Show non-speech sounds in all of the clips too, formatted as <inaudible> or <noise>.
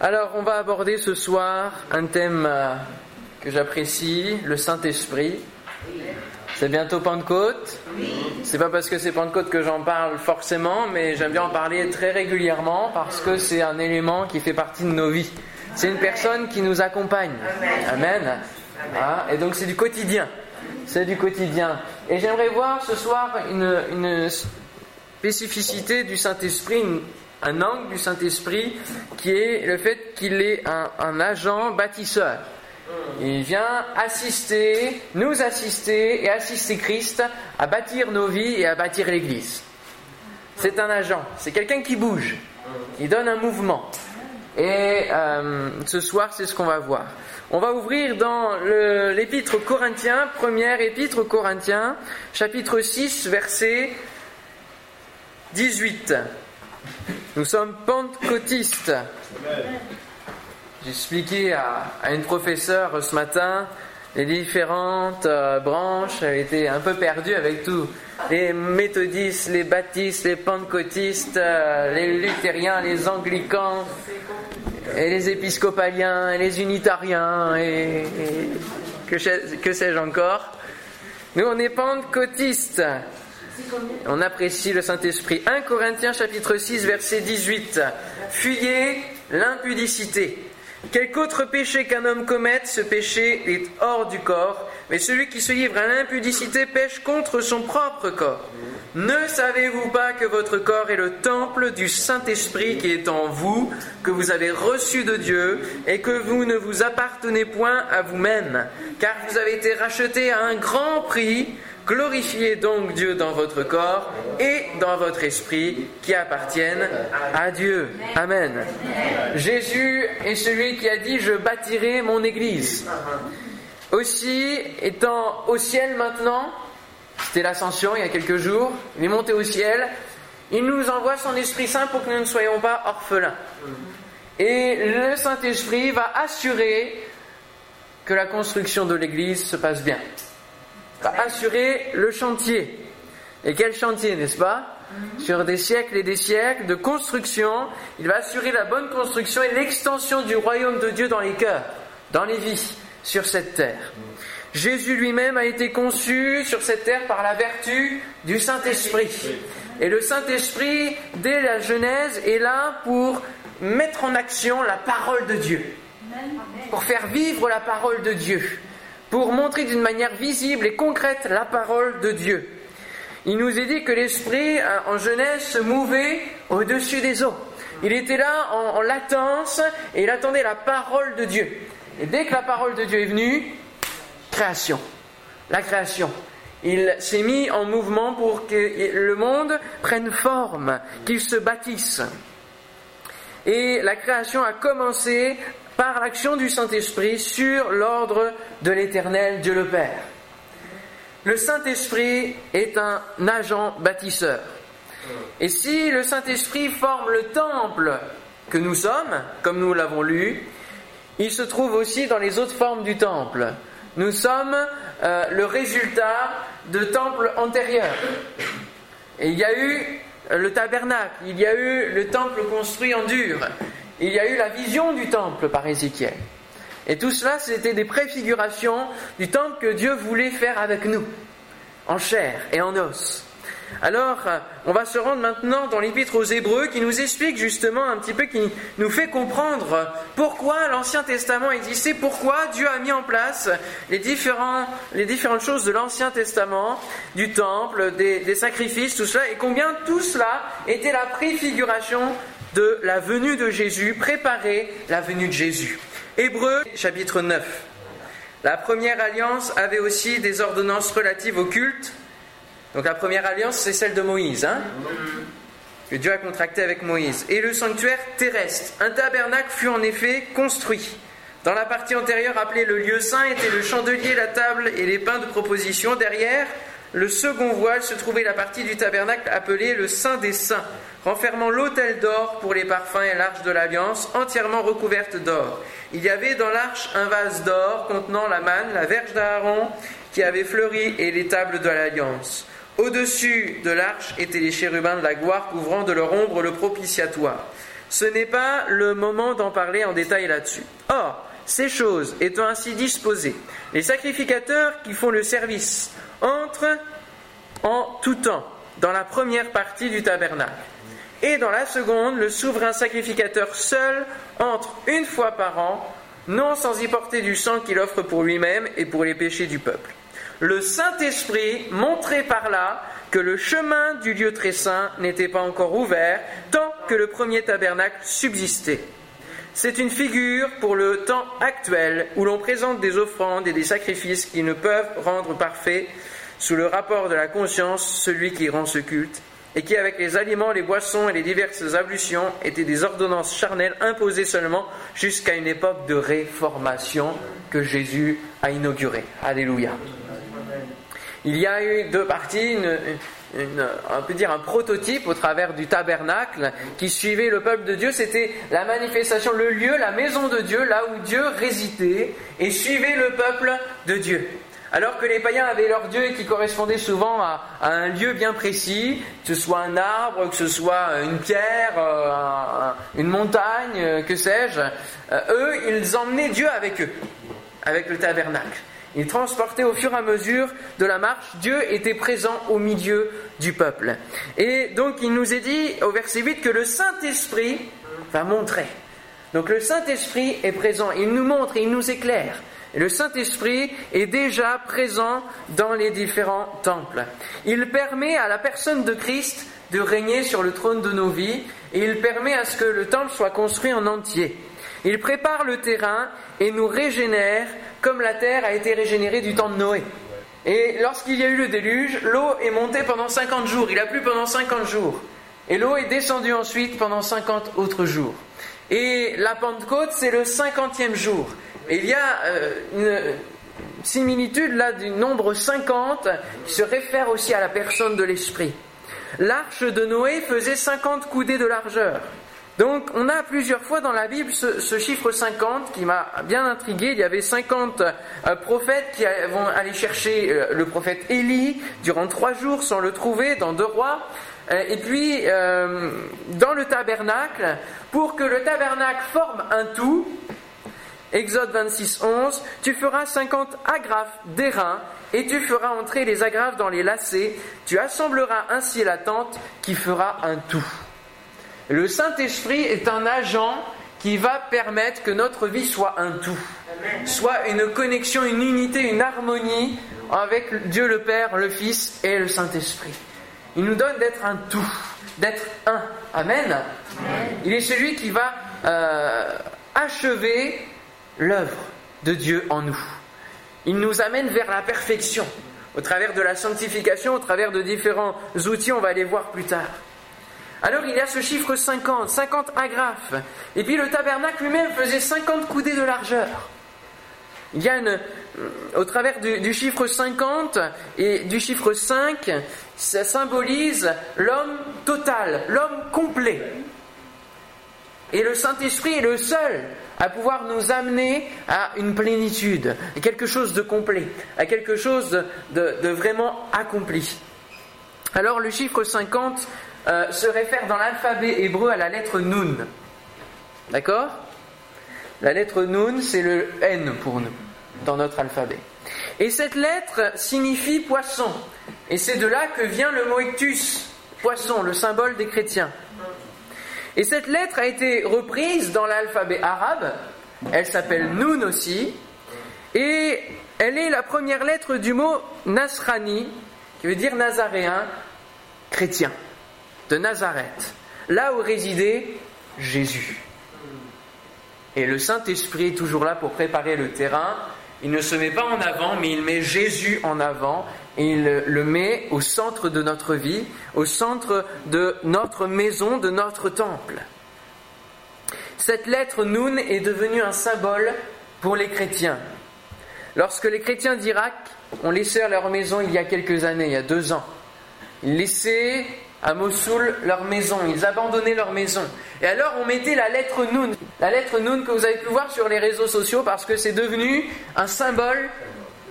Alors, on va aborder ce soir un thème euh, que j'apprécie, le Saint-Esprit. C'est bientôt Pentecôte. C'est pas parce que c'est Pentecôte que j'en parle forcément, mais j'aime bien en parler très régulièrement parce que c'est un élément qui fait partie de nos vies. C'est une personne qui nous accompagne. Amen. Ah, et donc c'est du quotidien. C'est du quotidien. Et j'aimerais voir ce soir une, spécificité du Saint-Esprit, un angle du Saint-Esprit qui est le fait qu'il est un, agent bâtisseur. Il vient assister, nous assister et assister Christ à bâtir nos vies et à bâtir l'Église. C'est un agent, c'est quelqu'un qui bouge, qui donne un mouvement. Et euh, ce soir, c'est ce qu'on va voir. On va ouvrir dans l'épître Corinthiens, première épître Corinthiens, chapitre 6, verset 18. Nous sommes pentecôtistes. J'ai expliqué à, à une professeure ce matin les différentes euh, branches. Elle était un peu perdue avec tout. Les méthodistes, les baptistes, les pentecôtistes, euh, les luthériens, les anglicans, et les épiscopaliens, les unitariens, et, que, que sais-je encore. Nous, on est pentecôtistes. On apprécie le Saint-Esprit. 1 Corinthiens chapitre 6 verset 18. Fuyez l'impudicité. Quelque autre péché qu'un homme commette, ce péché est hors du corps, mais celui qui se livre à l'impudicité pêche contre son propre corps. Ne savez-vous pas que votre corps est le temple du Saint-Esprit qui est en vous, que vous avez reçu de Dieu, et que vous ne vous appartenez point à vous-même, car vous avez été rachetés à un grand prix. Glorifiez donc Dieu dans votre corps et dans votre esprit qui appartiennent à Dieu. Amen. Jésus est celui qui a dit Je bâtirai mon église. Aussi, étant au ciel maintenant, c'était l'ascension il y a quelques jours, il est monté au ciel, il nous envoie son Esprit Saint pour que nous ne soyons pas orphelins. Et le Saint-Esprit va assurer que la construction de l'église se passe bien va assurer le chantier. Et quel chantier, n'est-ce pas Sur des siècles et des siècles de construction, il va assurer la bonne construction et l'extension du royaume de Dieu dans les cœurs, dans les vies, sur cette terre. Jésus lui-même a été conçu sur cette terre par la vertu du Saint-Esprit. Et le Saint-Esprit, dès la Genèse, est là pour mettre en action la parole de Dieu, pour faire vivre la parole de Dieu pour montrer d'une manière visible et concrète la parole de Dieu. Il nous est dit que l'Esprit, euh, en Genèse, se mouvait au-dessus des eaux. Il était là en, en latence et il attendait la parole de Dieu. Et dès que la parole de Dieu est venue, création. La création. Il s'est mis en mouvement pour que le monde prenne forme, qu'il se bâtisse. Et la création a commencé par l'action du Saint-Esprit sur l'ordre de l'Éternel Dieu le Père. Le Saint-Esprit est un agent bâtisseur. Et si le Saint-Esprit forme le temple que nous sommes, comme nous l'avons lu, il se trouve aussi dans les autres formes du temple. Nous sommes euh, le résultat de temples antérieurs. Il y a eu le tabernacle, il y a eu le temple construit en dur, il y a eu la vision du temple par Ézéchiel. Et tout cela, c'était des préfigurations du temple que Dieu voulait faire avec nous, en chair et en os. Alors, euh, on va se rendre maintenant dans l'épître aux Hébreux qui nous explique justement un petit peu, qui nous fait comprendre pourquoi l'Ancien Testament existait, pourquoi Dieu a mis en place les, différentes choses de l'Ancien Testament, du temple, des sacrifices, tout cela, et combien tout cela était la préfiguration de la venue de Jésus, préparer la venue de Jésus. Hébreux chapitre 9. La première alliance avait aussi des ordonnances relatives au culte. Donc la première alliance, c'est celle de Moïse, hein, que Dieu a contractée avec Moïse. Et le sanctuaire terrestre. Un tabernacle fut en effet construit. Dans la partie antérieure appelée le lieu saint était le chandelier, la table et les pains de proposition. Derrière, le second voile se trouvait la partie du tabernacle appelée le Saint des Saints, renfermant l'autel d'or pour les parfums et l'arche de l'alliance, entièrement recouverte d'or. Il y avait dans l'arche un vase d'or contenant la manne, la verge d'Aaron qui avait fleuri et les tables de l'alliance. Au-dessus de l'arche étaient les chérubins de la gloire couvrant de leur ombre le propitiatoire. ce n'est pas le moment d'en parler en détail là-dessus. Or, ces choses étant ainsi disposées, les sacrificateurs qui font le service entrent en tout temps dans la première partie du tabernacle. Et dans la seconde, le souverain sacrificateur seul entre une fois par an, non sans y porter du sang qu'il offre pour lui-même et pour les péchés du peuple. Le Saint-Esprit montrait par là que le chemin du lieu très saint n'était pas encore ouvert tant que le premier tabernacle subsistait. C'est une figure pour le temps actuel où l'on présente des offrandes et des sacrifices qui ne peuvent rendre parfait sous le rapport de la conscience celui qui rend ce culte et qui, avec les aliments, les boissons et les diverses ablutions, étaient des ordonnances charnelles imposées seulement jusqu'à une époque de réformation que Jésus a inaugurée. Alléluia. Il y a eu deux parties, on peut dire un prototype au travers du tabernacle qui suivait le peuple de Dieu. C'était la manifestation, le lieu, la maison de Dieu, là où Dieu résidait et suivait le peuple de Dieu. Alors que les païens avaient leur Dieu qui correspondait souvent à, un lieu bien précis, que ce soit un arbre, que ce soit une pierre, euh, une montagne, euh, que sais-je, euh, eux, ils emmenaient Dieu avec eux, avec le tabernacle. Ils transportaient au fur et à mesure de la marche, Dieu était présent au milieu du peuple. Et donc il nous est dit au verset 8 que le Saint-Esprit va montrer. Donc le Saint-Esprit est présent, il nous montre, il nous éclaire. Et le Saint-Esprit est déjà présent dans les différents temples. Il permet à la personne de Christ de régner sur le trône de nos vies et il permet à ce que le temple soit construit en entier. Il prépare le terrain et nous régénère comme la terre a été régénérée du temps de Noé. Et lorsqu'il y a eu le déluge, l'eau est montée pendant 50 jours, il a plu pendant 50 jours. Et l'eau est descendue ensuite pendant 50 autres jours. Et la Pentecôte, c'est le 50e jour. Il y a euh, une similitude là du nombre 50 qui se réfère aussi à la personne de l'Esprit. L'arche de Noé faisait 50 coudées de largeur. Donc on a plusieurs fois dans la Bible ce, chiffre 50 qui m'a bien intrigué. Il y avait 50 euh, prophètes qui vont aller chercher euh, le prophète Élie durant trois jours sans le trouver dans deux rois. et puis dans le tabernacle, pour que le tabernacle forme un tout, Exode 26, 11, tu feras 50 agrafes d'airain et tu feras entrer les agrafes dans les lacets, tu assembleras ainsi la tente qui fera un tout. Le Saint-Esprit est un agent qui va permettre que notre vie soit un tout, soit une connexion, une unité, une harmonie avec Dieu le Père, le Fils et le Saint-Esprit. Il nous donne d'être un tout, d'être un. Amen. Il est celui qui va euh, achever l'œuvre de Dieu en nous. Il nous amène vers la perfection, au travers de la sanctification, au travers de différents outils, on va les voir plus tard. Alors il y a ce chiffre 50, 50 agrafes. Et puis le tabernacle lui-même faisait 50 coudées de largeur. Il y a euh, au travers du, du, chiffre 50 et du chiffre 5, ça symbolise l'homme total, l'homme complet. Et le Saint-Esprit est le seul à pouvoir nous amener à une plénitude, à quelque chose de complet, à quelque chose de, vraiment accompli. Alors le chiffre 50 euh, se réfère dans l'alphabet hébreu à la lettre Nun. D'accord? La lettre Nun, c'est le N pour nous, dans notre alphabet. Et cette lettre signifie poisson. Et c'est de là que vient le mot ictus, poisson, le symbole des chrétiens. Et cette lettre a été reprise dans l'alphabet arabe. Elle s'appelle Noun aussi. Et elle est la première lettre du mot Nasrani, qui veut dire nazaréen, chrétien, de Nazareth, là où résidait Jésus. Et le Saint-Esprit est toujours là pour préparer le terrain. Il ne se met pas en avant, mais il met Jésus en avant il le met au centre de notre vie, au centre de notre maison, de notre temple. Cette lettre Noun est devenue un symbole pour les chrétiens. Lorsque les chrétiens d'Irak ont laissé leur maison il y a quelques années, il y a deux ans, ils laissaient à Mossoul leur maison, ils abandonnaient leur maison. Et alors on mettait la lettre Noun, la lettre Noun que vous avez pu voir sur les réseaux sociaux parce que c'est devenu un symbole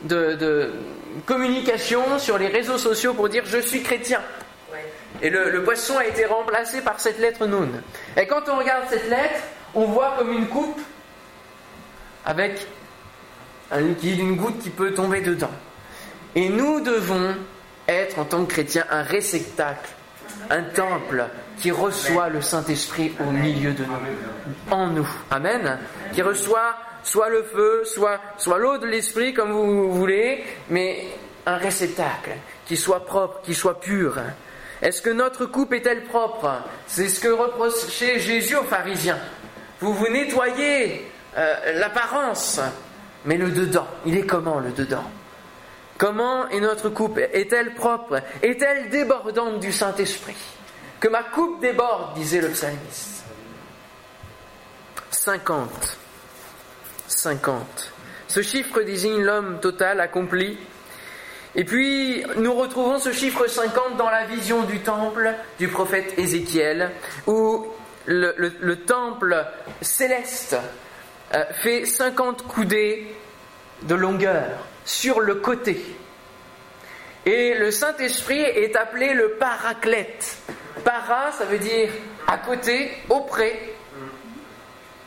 de, communication sur les réseaux sociaux pour dire je suis chrétien. Et le, poisson a été remplacé par cette lettre Nun. Et quand on regarde cette lettre, on voit comme une coupe avec un liquide, une goutte qui peut tomber dedans. Et nous devons être, en tant que chrétiens, un réceptacle, un temple qui reçoit le Saint-Esprit au milieu de nous, en nous. Amen. Qui reçoit soit le feu, soit, l'eau de l'Esprit, comme vous voulez, mais un réceptacle qui soit propre, qui soit pur. Est-ce que notre coupe est-elle propre? C'est ce que reprochait Jésus aux pharisiens. Vous vous nettoyez euh, l'apparence, mais le dedans, il est comment le dedans? Comment est notre coupe Est-elle propre? Est-elle débordante du Saint-Esprit? Que ma coupe déborde, disait le psalmiste. 50. 50. Ce chiffre désigne l'homme total accompli. Et puis, nous retrouvons ce chiffre 50 dans la vision du temple du prophète Ézéchiel, où le, temple céleste euh, fait 50 coudées de longueur sur le côté. Et le Saint-Esprit est appelé le paraclète. Para, ça veut dire à côté, auprès.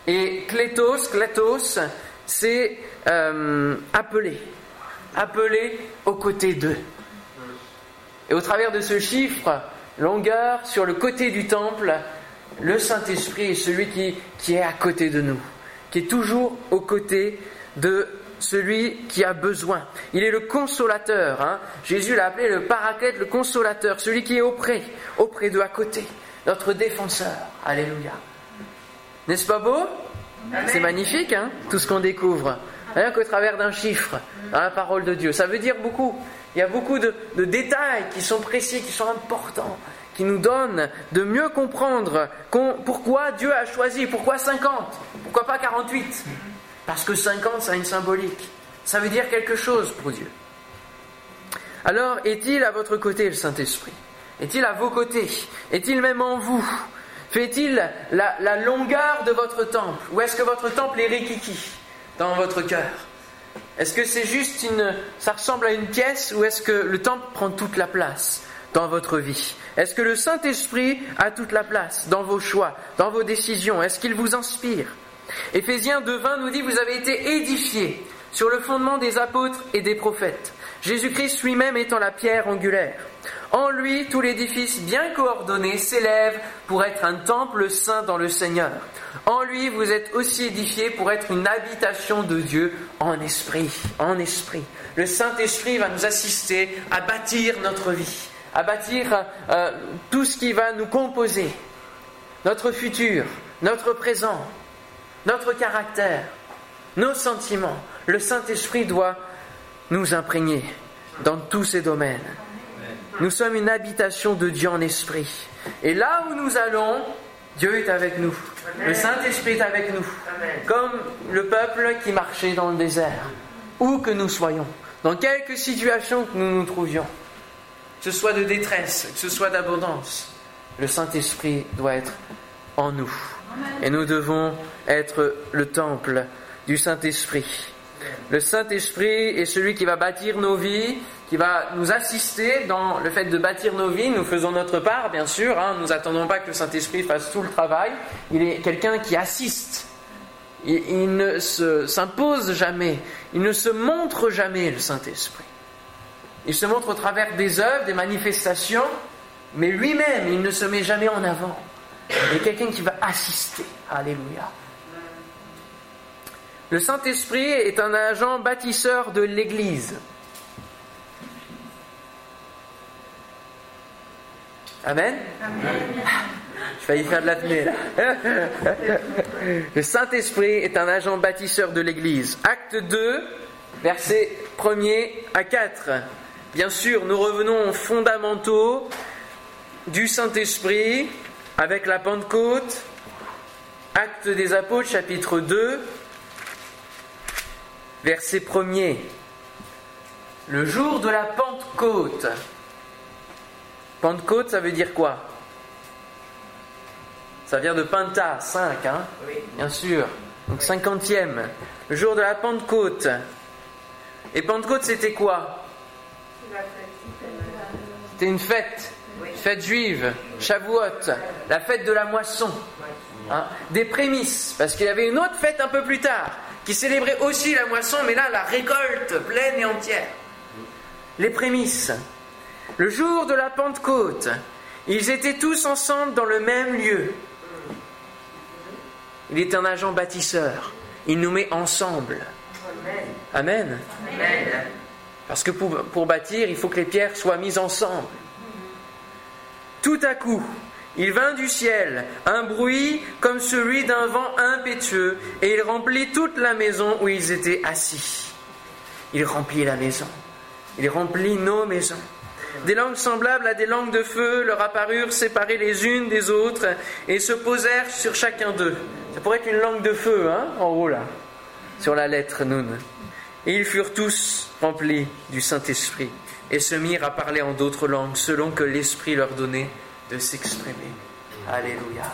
Et kletos, kletos, c'est euh, appelé. Appelé aux côtés d'eux. Et au travers de ce chiffre, longueur, sur le côté du temple, le Saint-Esprit est celui qui, est à côté de nous, qui est toujours aux côtés de celui qui a besoin. Il est le consolateur. Hein. Jésus l'a appelé le paraclète, le consolateur, celui qui est auprès, auprès de à côté, notre défenseur. Alléluia. N'est-ce pas beau C'est magnifique, hein, tout ce qu'on découvre. Rien qu'au travers d'un chiffre, dans la parole de Dieu. Ça veut dire beaucoup. Il y a beaucoup de, de détails qui sont précis, qui sont importants, qui nous donnent de mieux comprendre pourquoi Dieu a choisi, pourquoi 50, pourquoi pas 48 parce que 50, ça a une symbolique. Ça veut dire quelque chose pour Dieu. Alors, est-il à votre côté le Saint-Esprit? Est-il à vos côtés? Est-il même en vous? Fait-il la, longueur de votre temple Ou est-ce que votre temple est rikiki dans votre cœur? Est-ce que c'est juste une. ça ressemble à une pièce ou est-ce que le temple prend toute la place dans votre vie? Est-ce que le Saint-Esprit a toute la place dans vos choix, dans vos décisions? Est-ce qu'il vous inspire? Éphésiens 2.20 nous dit, vous avez été édifiés sur le fondement des apôtres et des prophètes, Jésus-Christ lui-même étant la pierre angulaire. En lui, tout l'édifice bien coordonné s'élève pour être un temple saint dans le Seigneur. En lui, vous êtes aussi édifiés pour être une habitation de Dieu en esprit, en esprit. Le Saint-Esprit va nous assister à bâtir notre vie, à bâtir euh, tout ce qui va nous composer, notre futur, notre présent, notre caractère, nos sentiments. Le Saint-Esprit doit nous imprégner dans tous ces domaines. Nous sommes une habitation de Dieu en esprit. Et là où nous allons, Dieu est avec nous. Le Saint-Esprit est avec nous. Comme le peuple qui marchait dans le désert. Où que nous soyons, dans quelque situation que nous nous trouvions, que ce soit de détresse, que ce soit d'abondance, le Saint-Esprit doit être en nous. Et nous devons être le temple du Saint-Esprit. Le Saint-Esprit est celui qui va bâtir nos vies, qui va nous assister dans le fait de bâtir nos vies. Nous faisons notre part, bien sûr. Hein. Nous n'attendons pas que le Saint-Esprit fasse tout le travail. Il est quelqu'un qui assiste. Il, il ne s'impose jamais. Il ne se montre jamais, le Saint-Esprit. Il se montre au travers des œuvres, des manifestations, mais lui-même, il ne se met jamais en avant. Il a quelqu'un qui va assister. Alléluia. Le Saint-Esprit est un agent bâtisseur de l'Église. Amen. Je failli faire de l'apnée là. <laughs> Le Saint-Esprit est un agent bâtisseur de l'Église. Acte 2, versets 1er à 4. Bien sûr, nous revenons aux fondamentaux du Saint-Esprit avec la Pentecôte, Acte des Apôtres, chapitre 2, verset 1er. Le jour de la Pentecôte. Pentecôte, ça veut dire quoi? Ça vient de Penta, 5, hein? Oui. Bien sûr. Donc cinquantième. Le jour de la Pentecôte. Et Pentecôte, c'était quoi? C'était une fête fête juive, Shavuot, la fête de la moisson, hein, des prémices, parce qu'il y avait une autre fête un peu plus tard, qui célébrait aussi la moisson, mais là la récolte pleine et entière. Les prémices. Le jour de la Pentecôte, ils étaient tous ensemble dans le même lieu. Il est un agent bâtisseur. Il nous met ensemble. Amen. Parce que pour, pour, bâtir, il faut que les pierres soient mises ensemble. Tout à coup, il vint du ciel un bruit comme celui d'un vent impétueux, et il remplit toute la maison où ils étaient assis. Il remplit la maison. Il remplit nos maisons. Des langues semblables à des langues de feu leur apparurent séparées les unes des autres et se posèrent sur chacun d'eux. Ça pourrait être une langue de feu, hein, en haut là, sur la lettre Nun. Et ils furent tous remplis du Saint-Esprit et se mirent à parler en d'autres langues selon que l'Esprit leur donnait de s'exprimer. Alléluia.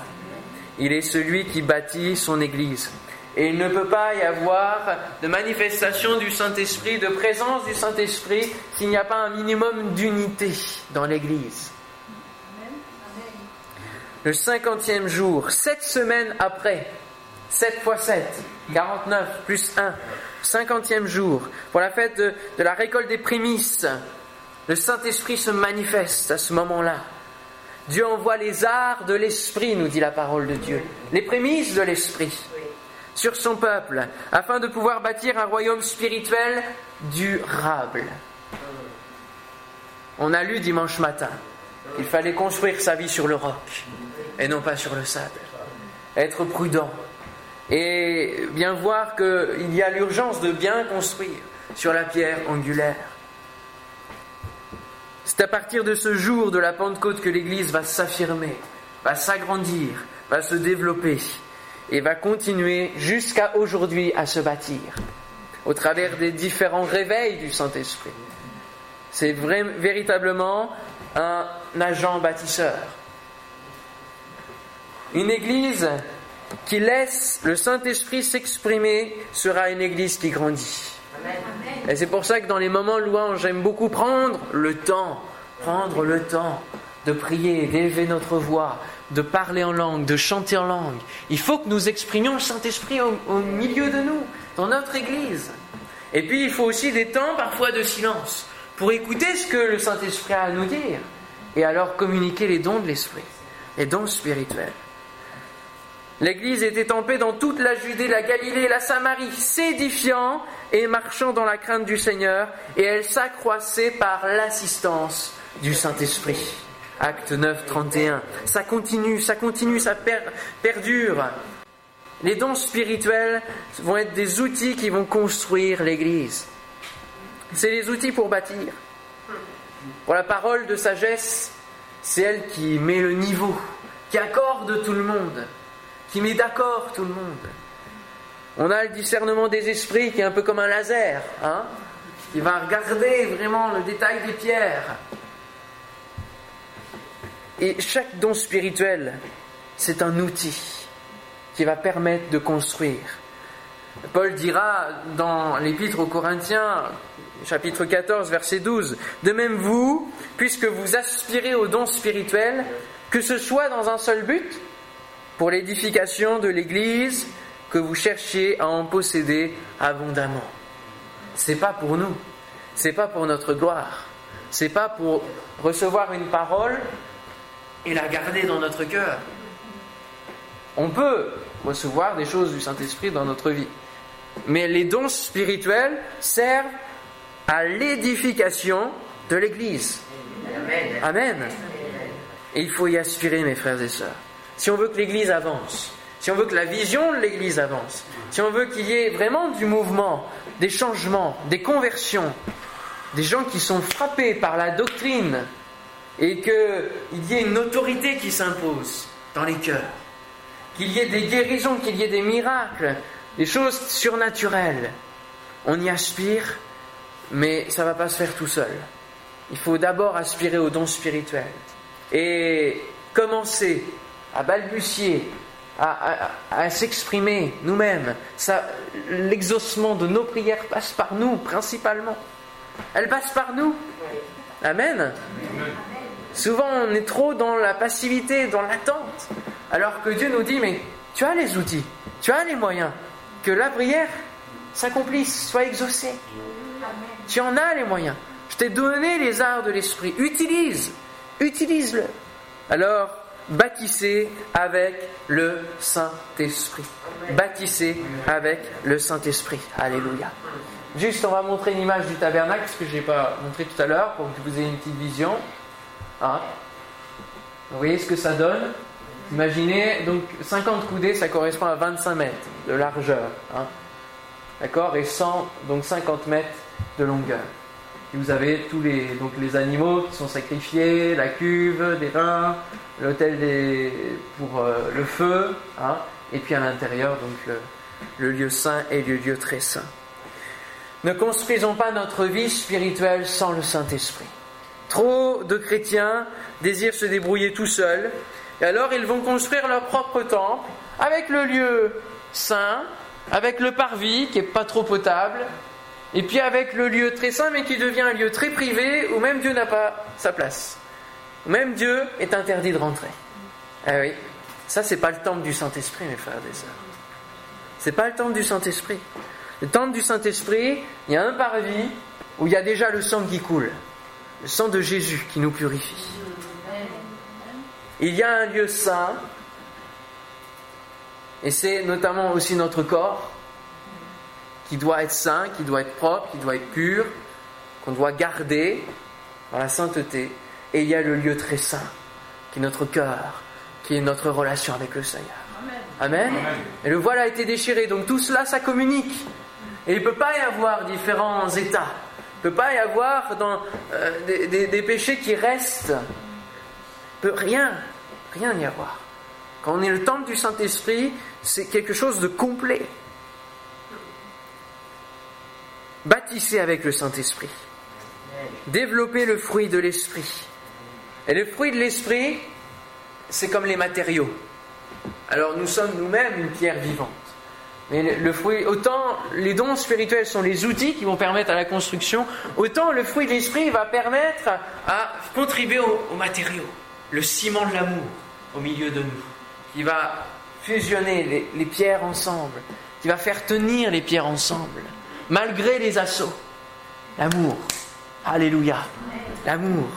Il est celui qui bâtit son Église. Et il ne peut pas y avoir de manifestation du Saint-Esprit, de présence du Saint-Esprit, s'il n'y a pas un minimum d'unité dans l'Église. Le cinquantième jour, sept semaines après, 7 fois 7, 49 plus 1, cinquantième jour, pour la fête de, de la récolte des prémices, le Saint-Esprit se manifeste à ce moment-là. Dieu envoie les arts de l'Esprit, nous dit la parole de Dieu, les prémices de l'Esprit sur son peuple, afin de pouvoir bâtir un royaume spirituel durable. On a lu dimanche matin qu'il fallait construire sa vie sur le roc et non pas sur le sable. Être prudent et bien voir qu'il y a l'urgence de bien construire sur la pierre angulaire. C'est à partir de ce jour de la Pentecôte que l'Église va s'affirmer, va s'agrandir, va se développer et va continuer jusqu'à aujourd'hui à se bâtir au travers des différents réveils du Saint-Esprit. C'est véritablement un agent bâtisseur. Une église qui laisse le Saint-Esprit s'exprimer sera une église qui grandit. Et c'est pour ça que dans les moments louanges, j'aime beaucoup prendre le temps, prendre le temps de prier, d'élever notre voix, de parler en langue, de chanter en langue. Il faut que nous exprimions le Saint-Esprit au, milieu de nous, dans notre Église. Et puis il faut aussi des temps parfois de silence pour écouter ce que le Saint-Esprit a à nous dire et alors communiquer les dons de l'Esprit, les dons spirituels. L'Église était en paix dans toute la Judée, la Galilée la Samarie, s'édifiant et marchant dans la crainte du Seigneur, et elle s'accroissait par l'assistance du Saint-Esprit. Acte 9, 31. Ça continue, ça continue, ça perdure. Les dons spirituels vont être des outils qui vont construire l'Église. C'est les outils pour bâtir. Pour la parole de sagesse, c'est elle qui met le niveau, qui accorde tout le monde, qui met d'accord tout le monde. On a le discernement des esprits qui est un peu comme un laser, hein, qui va regarder vraiment le détail des pierres, et chaque don spirituel, c'est un outil qui va permettre de construire. Paul dira dans l'épître aux Corinthiens, chapitre 14, verset 12, De même vous, puisque vous aspirez au don spirituel, que ce soit dans un seul but, pour l'édification de l'Église, que vous cherchiez à en posséder abondamment. C'est pas pour nous, c'est pas pour notre gloire, c'est pas pour recevoir une parole et la garder dans notre cœur. On peut recevoir des choses du Saint-Esprit dans notre vie. Mais les dons spirituels servent à l'édification de l'Église. Amen. Et il faut y aspirer, mes frères et sœurs. Si on veut que l'Église avance, si on veut que la vision de l'Église avance, si on veut qu'il y ait vraiment du mouvement, des changements, des conversions, des gens qui sont frappés par la doctrine et qu'il y ait une autorité qui s'impose dans les cœurs, qu'il y ait des guérisons, qu'il y ait des miracles, des choses surnaturelles. On y aspire, mais ça ne va pas se faire tout seul. Il faut d'abord aspirer aux dons spirituels et commencer à balbutier, à, s'exprimer nous-mêmes. L'exaucement de nos prières passe par nous principalement. Elle passe par nous. Amen. Souvent, on est trop dans la passivité, dans l'attente. Alors que Dieu nous dit, mais tu as les outils, tu as les moyens, que la prière s'accomplisse, soit exaucée. Tu en as les moyens. Je t'ai donné les arts de l'esprit. Utilise, utilise-le. Alors, bâtissez avec le Saint-Esprit. Bâtissez avec le Saint-Esprit. Alléluia. Juste, on va montrer une image du tabernacle, ce que je n'ai pas montré tout à l'heure, pour que vous ayez une petite vision. Hein vous voyez ce que ça donne? Imaginez, donc 50 coudées, ça correspond à 25 mètres de largeur. Hein D'accord? Et 100, donc 50 mètres de longueur. Et vous avez tous les, donc les animaux qui sont sacrifiés, la cuve, des vins, l'hôtel pour euh, le feu, hein et puis à l'intérieur, donc le, le lieu saint et le lieu très saint. Ne construisons pas notre vie spirituelle sans le Saint-Esprit. Trop de chrétiens désirent se débrouiller tout seuls, et alors ils vont construire leur propre temple avec le lieu saint, avec le parvis qui n'est pas trop potable, et puis avec le lieu très saint mais qui devient un lieu très privé où même Dieu n'a pas sa place. Où même Dieu est interdit de rentrer. Ah oui, ça c'est pas le temple du Saint-Esprit mes frères et sœurs. C'est pas le temple du Saint-Esprit. Le temple du Saint-Esprit, il y a un parvis où il y a déjà le sang qui coule, le sang de Jésus qui nous purifie. Il y a un lieu saint, et c'est notamment aussi notre corps, qui doit être saint, qui doit être propre, qui doit être pur, qu'on doit garder dans la sainteté. Et il y a le lieu très saint, qui est notre cœur, qui est notre relation avec le Seigneur. Amen. Et le voile a été déchiré, donc tout cela, ça communique. Et il ne peut pas y avoir différents états. Il ne peut pas y avoir dans, euh, des, péchés qui restent. Il peut rien, rien y avoir. Quand on est le temple du Saint-Esprit, c'est quelque chose de complet. Bâtissez avec le Saint-Esprit. Développez le fruit de l'Esprit. Et le fruit de l'Esprit, c'est comme les matériaux. Alors nous sommes nous-mêmes une pierre vivante. Mais le fruit, autant les dons spirituels sont les outils qui vont permettre à la construction, autant le fruit de l'esprit va permettre à contribuer aux, matériaux, le ciment de l'amour au milieu de nous, qui va fusionner les, pierres ensemble, qui va faire tenir les pierres ensemble, malgré les assauts. L'amour. Alléluia. L'amour.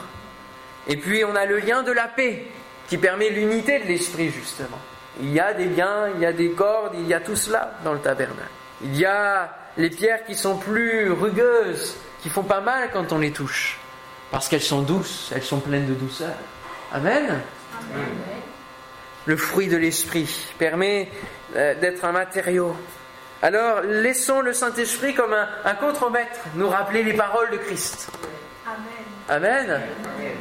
Et puis on a le lien de la paix, qui permet l'unité de l'esprit, justement. Il y a des liens, il y a des cordes, il y a tout cela dans le tabernacle. Il y a les pierres qui sont plus rugueuses, qui font pas mal quand on les touche, parce qu'elles sont douces, elles sont pleines de douceur. Amen. Le fruit de l'esprit permet euh, d'être un matériau. Alors laissons le Saint-Esprit comme un, un contremaître nous rappeler les paroles de Christ. Amen. Amen.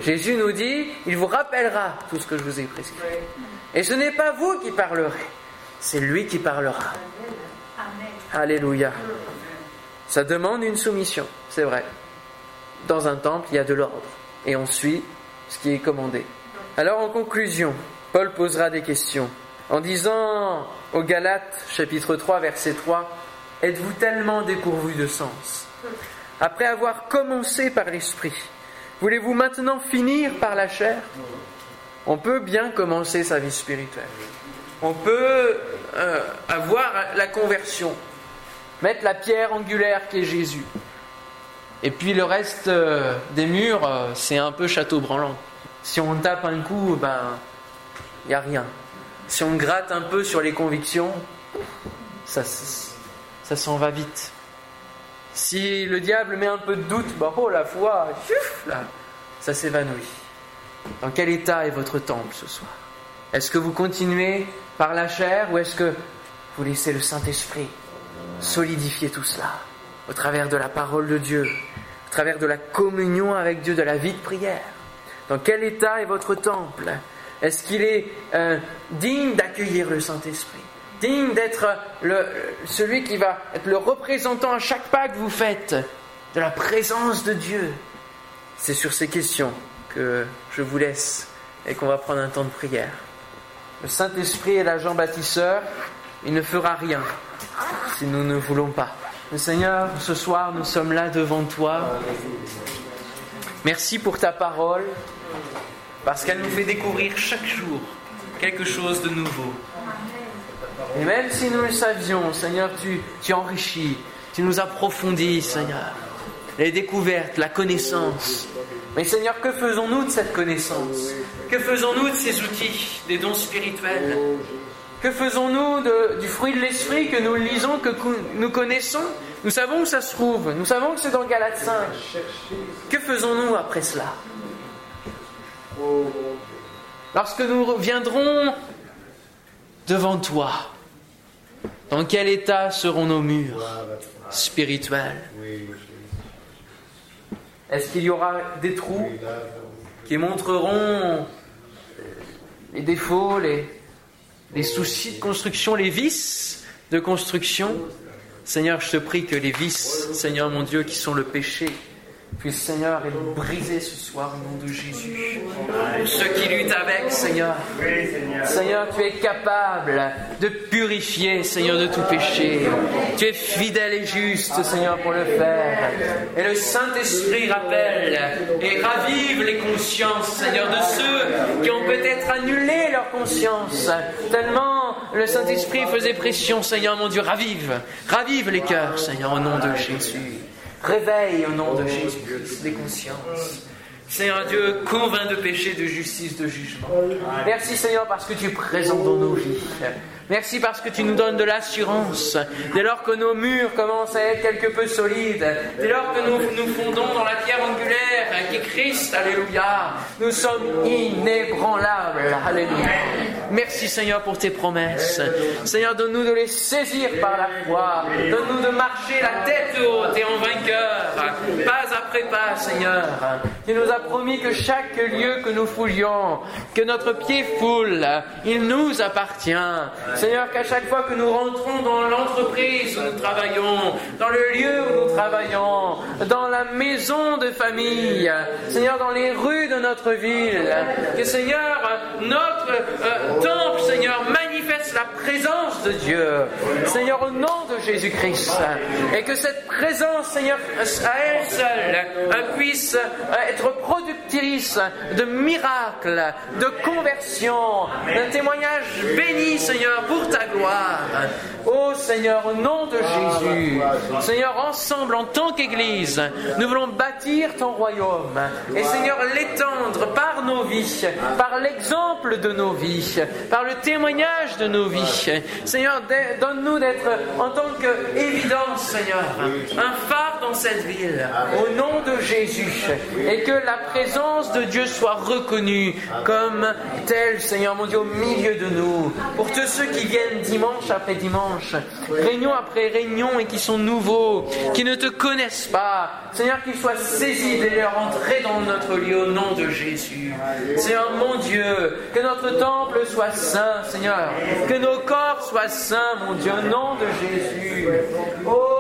Jésus nous dit, il vous rappellera tout ce que je vous ai prescrit. Et ce n'est pas vous qui parlerez, c'est lui qui parlera. Alléluia. Ça demande une soumission, c'est vrai. Dans un temple, il y a de l'ordre. Et on suit ce qui est commandé. Alors en conclusion, Paul posera des questions. En disant aux Galates, chapitre 3, verset 3, Êtes-vous tellement dépourvus de sens Après avoir commencé par l'esprit, voulez-vous maintenant finir par la chair on peut bien commencer sa vie spirituelle. On peut euh, avoir la conversion, mettre la pierre angulaire qui est Jésus. Et puis le reste euh, des murs, euh, c'est un peu château branlant. Si on tape un coup, ben, il n'y a rien. Si on gratte un peu sur les convictions, ça, ça s'en va vite. Si le diable met un peu de doute, ben, oh la foi, ça s'évanouit. Dans quel état est votre temple ce soir? Est-ce que vous continuez par la chair ou est-ce que vous laissez le Saint-Esprit solidifier tout cela au travers de la parole de Dieu, au travers de la communion avec Dieu, de la vie de prière? Dans quel état est votre temple? Est-ce qu'il est, euh, digne d'accueillir le Saint-Esprit? Digne d'être celui qui va être le représentant à chaque pas que vous faites de la présence de Dieu? C'est sur ces questions que je vous laisse et qu'on va prendre un temps de prière. Le Saint-Esprit est l'agent bâtisseur, il ne fera rien si nous ne voulons pas. Seigneur, ce soir, nous sommes là devant toi. Merci pour ta parole. Parce qu'elle nous fait découvrir chaque jour quelque chose de nouveau. Et même si nous le savions, Seigneur, tu, tu enrichis, tu nous approfondis, Seigneur, les découvertes, la connaissance. Mais Seigneur, que faisons-nous de cette connaissance? Que faisons-nous de ces outils, des dons spirituels? Que faisons-nous du fruit de l'esprit que nous lisons, que nous connaissons? Nous savons où ça se trouve, nous savons que c'est dans Galate 5. Que faisons-nous après cela? Lorsque nous reviendrons devant toi, dans quel état seront nos murs spirituels? Est-ce qu'il y aura des trous qui montreront les défauts, les, les soucis de construction, les vices de construction? Seigneur, je te prie que les vices, Seigneur mon Dieu, qui sont le péché, puisse, Seigneur, être brisé ce soir au nom de Jésus. Ceux qui luttent avec, Seigneur. Seigneur, tu es capable de purifier, Seigneur, de tout péché. Tu es fidèle et juste, Seigneur, pour le faire. Et le Saint-Esprit rappelle et ravive les consciences, Seigneur, de ceux qui ont peut-être annulé leur conscience. Tellement le Saint-Esprit faisait pression, Seigneur, mon Dieu, ravive. Ravive les cœurs, Seigneur, au nom de Jésus. Réveille au nom de Jésus les consciences. Seigneur Dieu, convainc de péché, de justice, de jugement. Merci Seigneur parce que tu es présent dans nos vies. Merci parce que tu nous donnes de l'assurance. Dès lors que nos murs commencent à être quelque peu solides, dès lors que nous nous fondons dans la pierre angulaire qui est Christ, Alléluia, nous sommes inébranlables. Alléluia. Merci Seigneur pour tes promesses. Seigneur, donne-nous de les saisir par la foi. Donne-nous de marcher la tête haute et en vainqueur, pas après pas, Seigneur. Tu nous as promis que chaque lieu que nous foulions, que notre pied foule, il nous appartient. Seigneur, qu'à chaque fois que nous rentrons dans l'entreprise où nous travaillons, dans le lieu où nous travaillons, dans la maison de famille, Seigneur, dans les rues de notre ville, que Seigneur, notre euh, temple, Seigneur, manifeste la présence de Dieu. Seigneur, au nom de Jésus-Christ. Et que cette présence, Seigneur, à elle seule, puisse être productrice de miracles, de conversion, d'un témoignage béni, Seigneur, pour ta gloire. Ô Seigneur, au nom de Jésus, Seigneur, ensemble en tant qu'Église, nous voulons bâtir ton royaume. Et Seigneur, l'étendre par nos vies, par l'exemple de nos vies, par le témoignage de nos vies. Seigneur, donne-nous d'être en tant qu'évidence, Seigneur, un phare dans cette ville, au nom de Jésus. Et que la présence de Dieu soit reconnue comme telle, Seigneur mon Dieu, au milieu de nous. Pour tous ceux qui viennent dimanche après dimanche, réunion après réunion et qui sont nouveaux, qui ne te connaissent pas. Seigneur, qu'ils soient saisis de leur entrée dans notre lieu au nom de Jésus. Seigneur mon Dieu, que notre temple soit saint, Seigneur. Que nos corps soient saints, mon Dieu, au nom de Jésus. Oh